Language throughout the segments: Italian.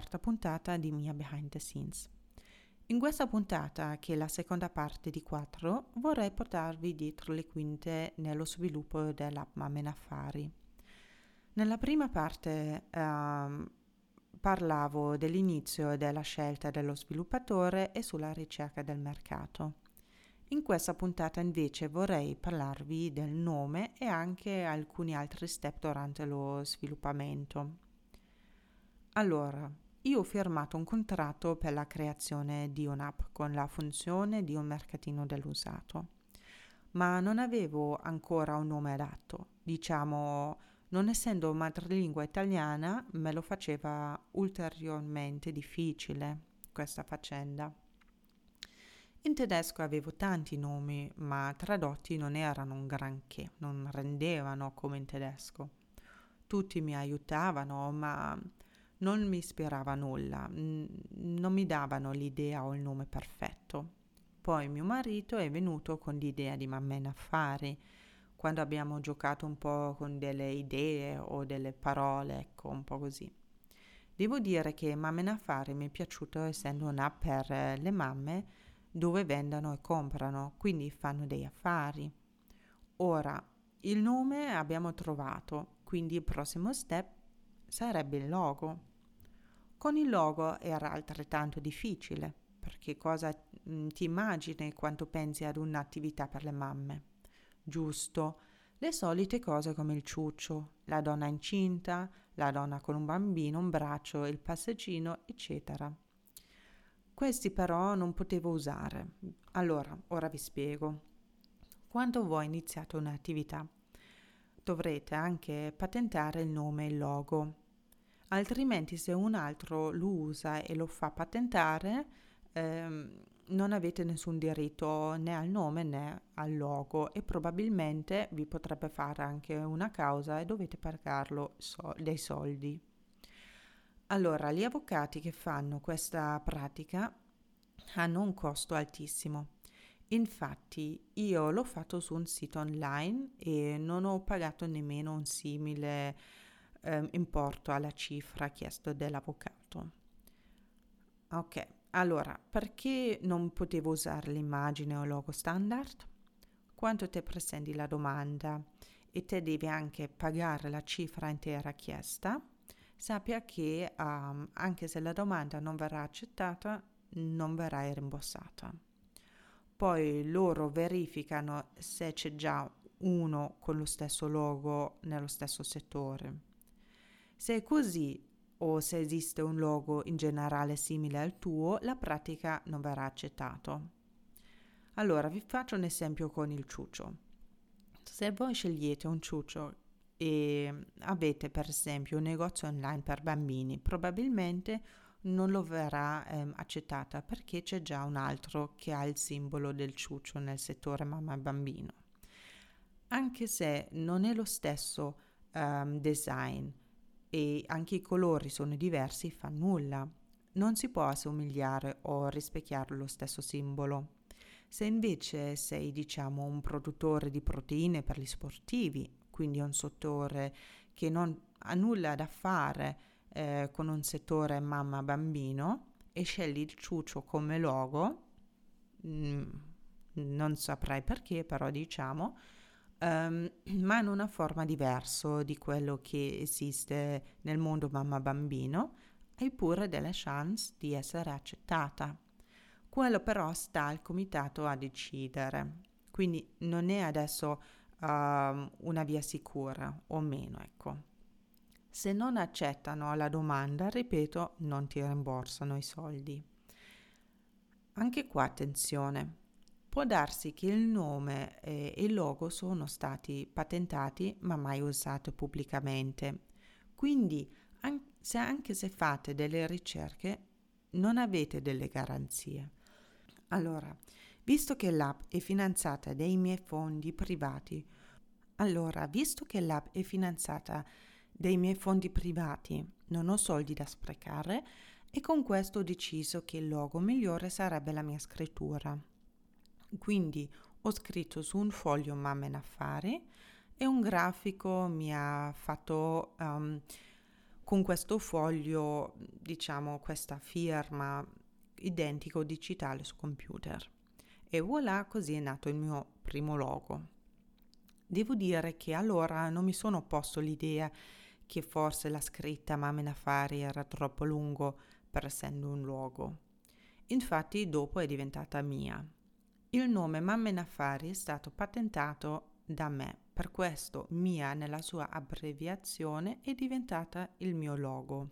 quarta puntata di Mia Behind the Scenes. In questa puntata, che è la seconda parte di quattro, vorrei portarvi dietro le quinte nello sviluppo dell'app Mamen Affari. Nella prima parte uh, parlavo dell'inizio della scelta dello sviluppatore e sulla ricerca del mercato. In questa puntata invece vorrei parlarvi del nome e anche alcuni altri step durante lo sviluppamento. Allora, io ho firmato un contratto per la creazione di un'app con la funzione di un mercatino dell'usato, ma non avevo ancora un nome adatto. Diciamo, non essendo madrelingua italiana, me lo faceva ulteriormente difficile questa faccenda. In tedesco avevo tanti nomi, ma tradotti non erano un granché, non rendevano come in tedesco. Tutti mi aiutavano, ma non mi ispirava nulla, non mi davano l'idea o il nome perfetto. Poi mio marito è venuto con l'idea di mamma in affari, quando abbiamo giocato un po' con delle idee o delle parole, ecco, un po' così. Devo dire che Mamma in Affari mi è piaciuto essendo un'app per le mamme dove vendono e comprano, quindi fanno degli affari. Ora, il nome abbiamo trovato, quindi il prossimo step sarebbe il logo. Con il logo era altrettanto difficile, perché cosa mm, ti immagini quando pensi ad un'attività per le mamme? Giusto, le solite cose come il ciuccio, la donna incinta, la donna con un bambino, un braccio, il passeggino, eccetera. Questi però non potevo usare. Allora, ora vi spiego. Quando voi iniziate un'attività, dovrete anche patentare il nome e il logo altrimenti se un altro lo usa e lo fa patentare ehm, non avete nessun diritto né al nome né al logo e probabilmente vi potrebbe fare anche una causa e dovete pagarlo so- dei soldi. Allora, gli avvocati che fanno questa pratica hanno un costo altissimo. Infatti, io l'ho fatto su un sito online e non ho pagato nemmeno un simile eh, importo alla cifra chiesto dall'avvocato. Ok, allora perché non potevo usare l'immagine o logo standard? Quando te presenti la domanda e te devi anche pagare la cifra intera chiesta, sappia che um, anche se la domanda non verrà accettata, non verrà rimborsata. Poi loro verificano se c'è già uno con lo stesso logo nello stesso settore. Se è così o se esiste un logo in generale simile al tuo, la pratica non verrà accettato. Allora vi faccio un esempio con il ciuccio. Se voi scegliete un ciuccio e avete per esempio un negozio online per bambini, probabilmente non lo verrà eh, accettata perché c'è già un altro che ha il simbolo del ciuccio nel settore mamma e bambino. Anche se non è lo stesso um, design, e anche i colori sono diversi, fa nulla. Non si può assomigliare o rispecchiare lo stesso simbolo. Se invece sei, diciamo, un produttore di proteine per gli sportivi, quindi un settore che non ha nulla da fare eh, con un settore mamma-bambino e scegli il ciuccio come logo, mm, non saprai perché, però diciamo, um, ma in una forma diversa di quello che esiste nel mondo mamma-bambino, hai pure delle chance di essere accettata. Quello però sta al comitato a decidere, quindi non è adesso uh, una via sicura o meno, ecco. Se non accettano la domanda, ripeto, non ti rimborsano i soldi. Anche qua attenzione, Può darsi che il nome e il logo sono stati patentati ma mai usati pubblicamente. Quindi an- se anche se fate delle ricerche non avete delle garanzie. Allora, visto che l'app è finanziata dai miei fondi privati, allora, visto che l'app è finanziata dai miei fondi privati, non ho soldi da sprecare e con questo ho deciso che il logo migliore sarebbe la mia scrittura. Quindi ho scritto su un foglio Mamma in affari e un grafico mi ha fatto um, con questo foglio, diciamo, questa firma identico digitale su computer. E voilà, così è nato il mio primo logo. Devo dire che allora non mi sono posto l'idea che forse la scritta Mamen Affari era troppo lungo per essendo un logo. Infatti dopo è diventata mia. Il nome Mamen Affari è stato patentato da me, per questo mia nella sua abbreviazione è diventata il mio logo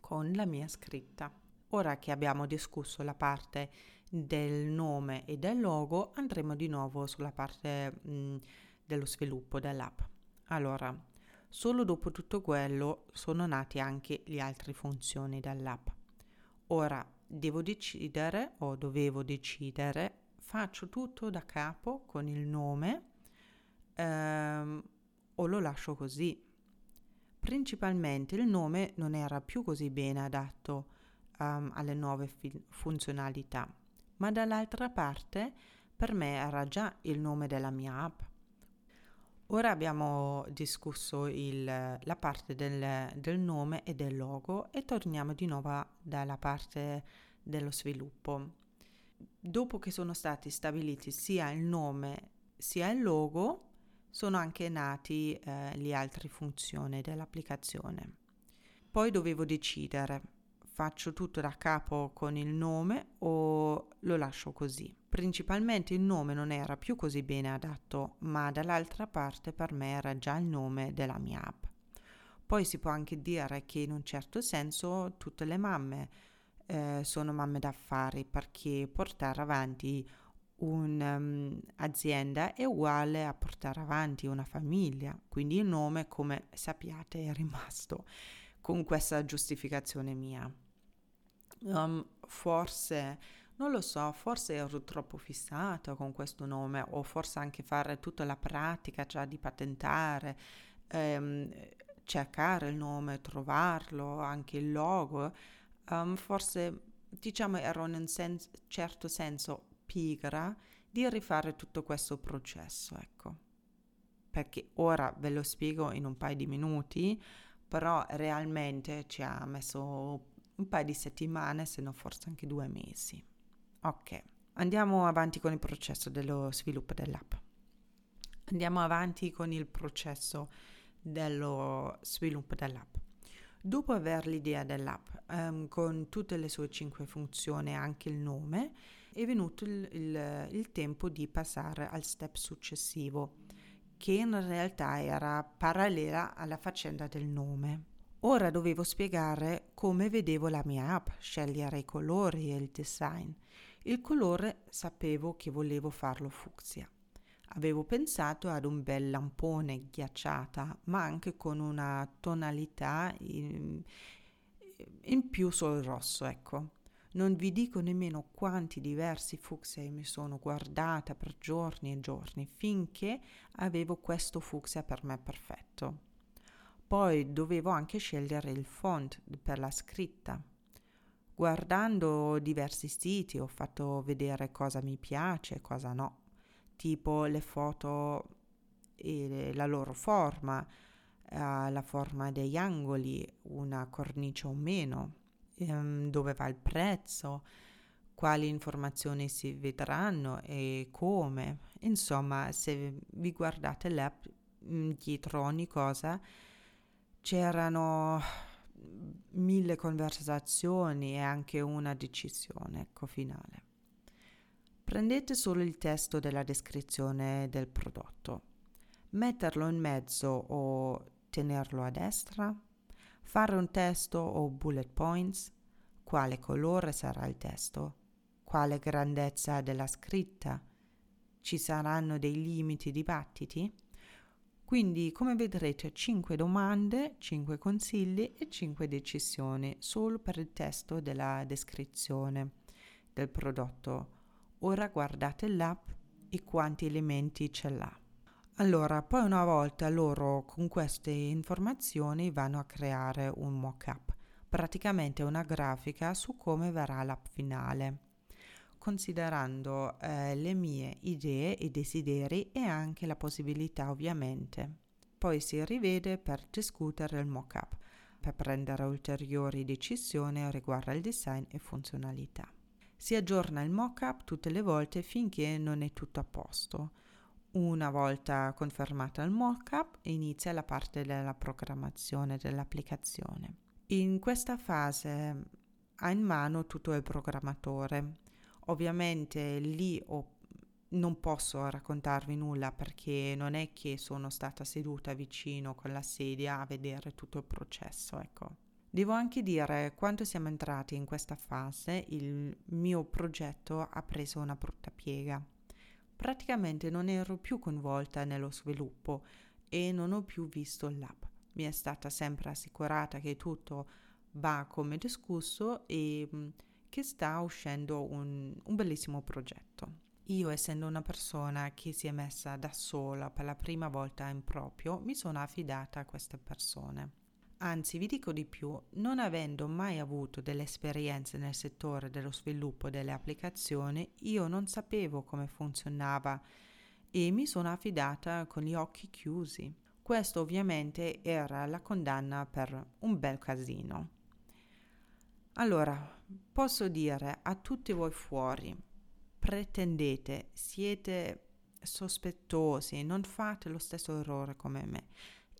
con la mia scritta. Ora che abbiamo discusso la parte del nome e del logo, andremo di nuovo sulla parte mh, dello sviluppo dell'app. Allora, solo dopo tutto quello sono nati anche le altre funzioni dell'app. Ora devo decidere o dovevo decidere, faccio tutto da capo con il nome ehm, o lo lascio così. Principalmente il nome non era più così bene adatto um, alle nuove fi- funzionalità, ma dall'altra parte per me era già il nome della mia app Ora abbiamo discusso il, la parte del, del, nome e del logo e torniamo di nuovo dalla parte dello sviluppo. Dopo che sono stati stabiliti sia il nome sia il logo, sono anche nati eh, le altre funzioni dell'applicazione. Poi dovevo decidere, faccio tutto da capo con il nome o lo lascio così. Principalmente il nome non era più così bene adatto, ma dall'altra parte per me era già il nome della mia app. Poi si può anche dire che in un certo senso tutte le mamme eh, sono mamme d'affari perché portare avanti un'azienda um, è uguale a portare avanti una famiglia, quindi il nome, come sappiate, è rimasto con questa giustificazione mia. Um, forse non lo so, forse ero troppo fissata con questo nome o forse anche fare tutta la pratica già di patentare, ehm, cercare il nome, trovarlo, anche il logo. Um, forse diciamo ero in un sen- certo senso pigra di rifare tutto questo processo, ecco. Perché ora ve lo spiego in un paio di minuti, però realmente ci ha messo un paio di settimane, se non forse anche due mesi. Ok, andiamo avanti con il processo dello sviluppo dell'app. Andiamo avanti con il processo dello sviluppo dell'app. Dopo aver l'idea dell'app um, con tutte le sue cinque funzioni e anche il nome, è venuto il, il, il tempo di passare al step successivo, che in realtà era parallela alla faccenda del nome. Ora dovevo spiegare come vedevo la mia app, scegliere i colori e il design. Il colore sapevo che volevo farlo fucsia. Avevo pensato ad un bel lampone ghiacciata, ma anche con una tonalità in, in più sul rosso, ecco. Non vi dico nemmeno quanti diversi fucsia mi sono guardata per giorni e giorni finché avevo questo fucsia per me perfetto. Poi dovevo anche scegliere il font per la scritta guardando diversi siti ho fatto vedere cosa mi piace e cosa no, tipo le foto e la loro forma, eh, la forma degli angoli, una cornice o meno, ehm, dove va il prezzo, quali informazioni si vedranno e come. Insomma, se vi guardate l'app mm, dietro ogni cosa c'erano mille conversazioni e anche una decisione, ecco, finale. Prendete solo il testo della descrizione del prodotto. Metterlo in mezzo o tenerlo a destra? Fare un testo o bullet points? Quale colore sarà il testo? Quale grandezza della scritta? Ci saranno dei limiti dibattiti? Quindi, come vedrete, 5 domande, 5 consigli e 5 decisioni solo per il testo della descrizione del prodotto. Ora guardate l'app e quanti elementi ce l'ha. Allora, poi una volta loro con queste informazioni vanno a creare un mock-up, praticamente una grafica su come verrà l'app finale considerando eh, le mie idee e desideri e anche la possibilità ovviamente. Poi si rivede per discutere il mock-up. per prendere ulteriori decisioni riguardo al design e funzionalità. Si aggiorna il mockup tutte le volte finché non è tutto a posto. Una volta confermato il mockup, inizia la parte della programmazione dell'applicazione. In questa fase ha in mano tutto il programmatore. Ovviamente lì ho non posso raccontarvi nulla perché non è che sono stata seduta vicino con la sedia a vedere tutto il processo, ecco. Devo anche dire, quando siamo entrati in questa fase, il mio progetto ha preso una brutta piega. Praticamente non ero più coinvolta nello sviluppo e non ho più visto l'app. Mi è stata sempre assicurata che tutto va come discusso e mm, che sta uscendo un, un bellissimo progetto. Io, essendo una persona che si è messa da sola per la prima volta in proprio, mi sono affidata a queste persone. Anzi, vi dico di più, non avendo mai avuto delle esperienze nel settore dello sviluppo delle applicazioni, io non sapevo come funzionava e mi sono affidata con gli occhi chiusi. Questo ovviamente era la condanna per un bel casino. Allora, posso dire a tutti voi fuori, pretendete, siete sospettosi, non fate lo stesso errore come me.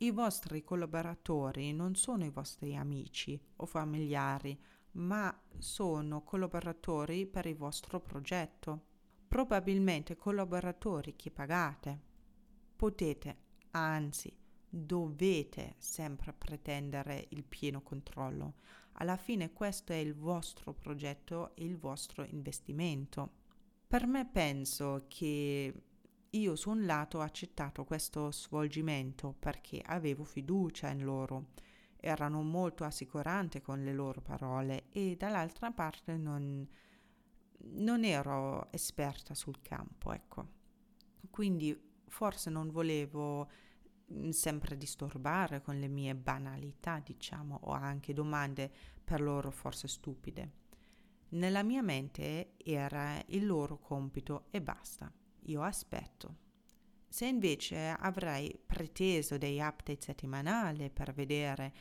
I vostri collaboratori non sono i vostri amici o familiari, ma sono collaboratori per il vostro progetto. Probabilmente collaboratori che pagate. Potete, anzi, dovete sempre pretendere il pieno controllo. Alla fine questo è il vostro progetto e il vostro investimento. Per me penso che io su un lato ho accettato questo svolgimento perché avevo fiducia in loro, erano molto assicuranti con le loro parole e dall'altra parte non, non ero esperta sul campo, ecco. Quindi forse non volevo mm, sempre disturbare con le mie banalità, diciamo, o anche domande per loro forse stupide. Nella mia mente era il loro compito e basta. Io aspetto. Se invece avrei preteso dei update settimanali per vedere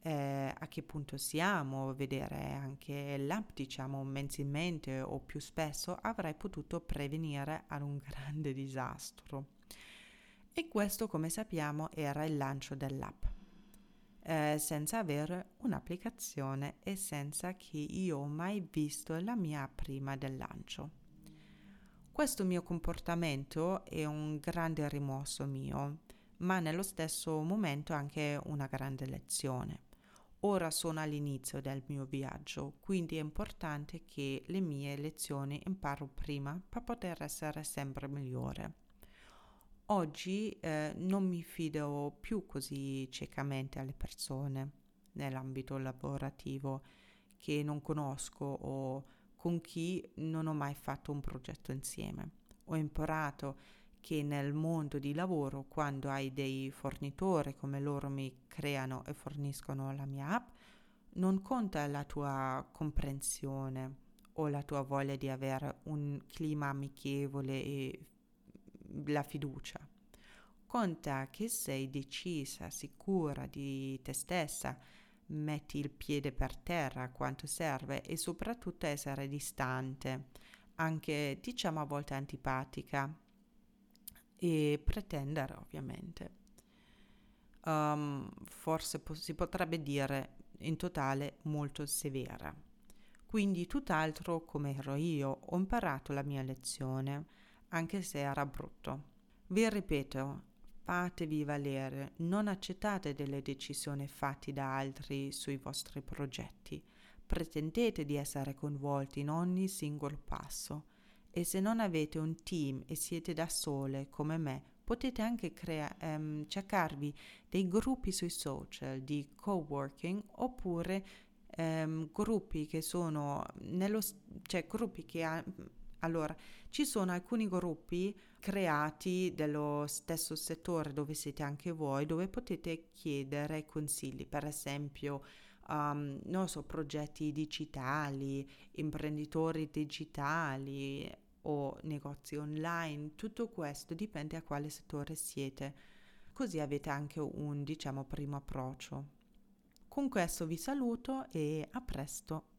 eh, a che punto siamo, vedere anche l'app diciamo mensilmente o più spesso, avrei potuto prevenire ad un grande disastro. E questo, come sappiamo, era il lancio dell'app eh, senza avere un'applicazione e senza che io ho mai visto la mia prima del lancio. Questo mio comportamento è un grande rimosso mio, ma nello stesso momento anche una grande lezione. Ora sono all'inizio del mio viaggio, quindi è importante che le mie lezioni imparo prima per poter essere sempre migliore. Oggi eh, non mi fido più così ciecamente alle persone nell'ambito lavorativo che non conosco o con chi non ho mai fatto un progetto insieme. Ho imparato che nel mondo di lavoro, quando hai dei fornitori come loro mi creano e forniscono la mia app, non conta la tua comprensione o la tua voglia di avere un clima amichevole e la fiducia. Conta che sei decisa, sicura di te stessa, metti il piede per terra quanto serve e soprattutto essere distante, anche diciamo a volte antipatica e pretendere ovviamente. Um, forse po- si potrebbe dire in totale molto severa. Quindi tutt'altro come ero io, ho imparato la mia lezione anche se era brutto. Vi ripeto, fatevi valere, non accettate delle decisioni fatte da altri sui vostri progetti, pretendete di essere coinvolti in ogni singolo passo. E se non avete un team e siete da sole come me, potete anche crea- ehm, cercarvi dei gruppi sui social di co-working oppure ehm, gruppi che sono nello, cioè gruppi che allora, ci sono alcuni gruppi creati dello stesso settore dove siete anche voi, dove potete chiedere consigli, per esempio, um, non so, progetti digitali, imprenditori digitali o negozi online, tutto questo dipende a quale settore siete. Così avete anche un, diciamo, primo approccio. Con questo vi saluto e a presto.